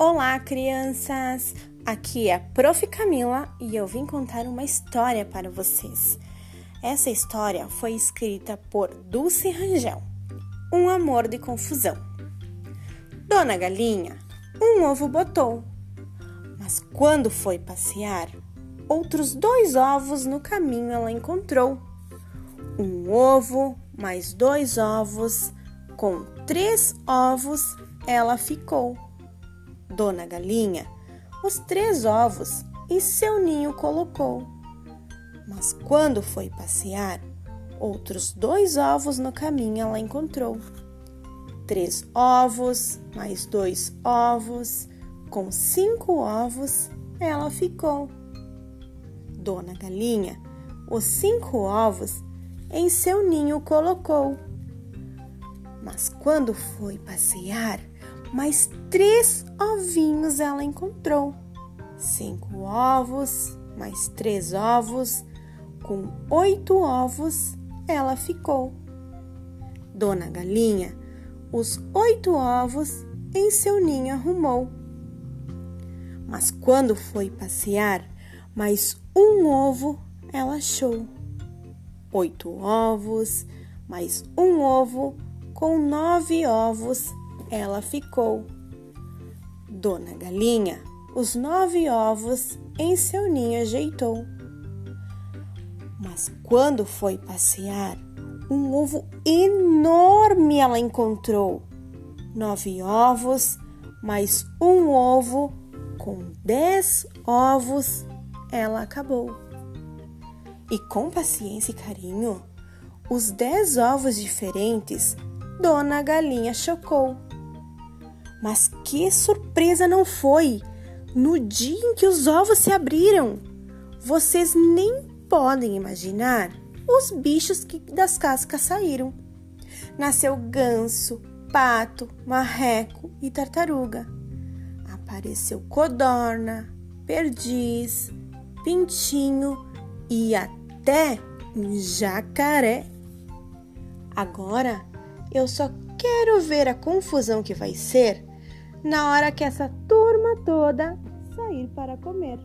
Olá, crianças! Aqui é a Prof. Camila e eu vim contar uma história para vocês. Essa história foi escrita por Dulce Rangel. Um amor de confusão. Dona Galinha um ovo botou, mas quando foi passear, outros dois ovos no caminho ela encontrou. Um ovo mais dois ovos, com três ovos ela ficou. Dona Galinha os três ovos em seu ninho colocou. Mas quando foi passear, outros dois ovos no caminho ela encontrou. Três ovos, mais dois ovos, com cinco ovos ela ficou. Dona Galinha os cinco ovos em seu ninho colocou. Mas quando foi passear, mais três ovinhos ela encontrou. Cinco ovos, mais três ovos, com oito ovos ela ficou. Dona Galinha, os oito ovos em seu ninho arrumou. Mas quando foi passear, mais um ovo ela achou. Oito ovos, mais um ovo, com nove ovos ela ficou. Dona Galinha, os nove ovos em seu ninho ajeitou. Mas quando foi passear, um ovo enorme ela encontrou. Nove ovos, mais um ovo, com dez ovos, ela acabou. E com paciência e carinho, os dez ovos diferentes, Dona Galinha chocou. Mas que surpresa não foi! No dia em que os ovos se abriram, vocês nem podem imaginar os bichos que das cascas saíram. Nasceu ganso, pato, marreco e tartaruga. Apareceu codorna, perdiz, pintinho e até um jacaré. Agora eu só quero ver a confusão que vai ser na hora que essa turma toda sair para comer.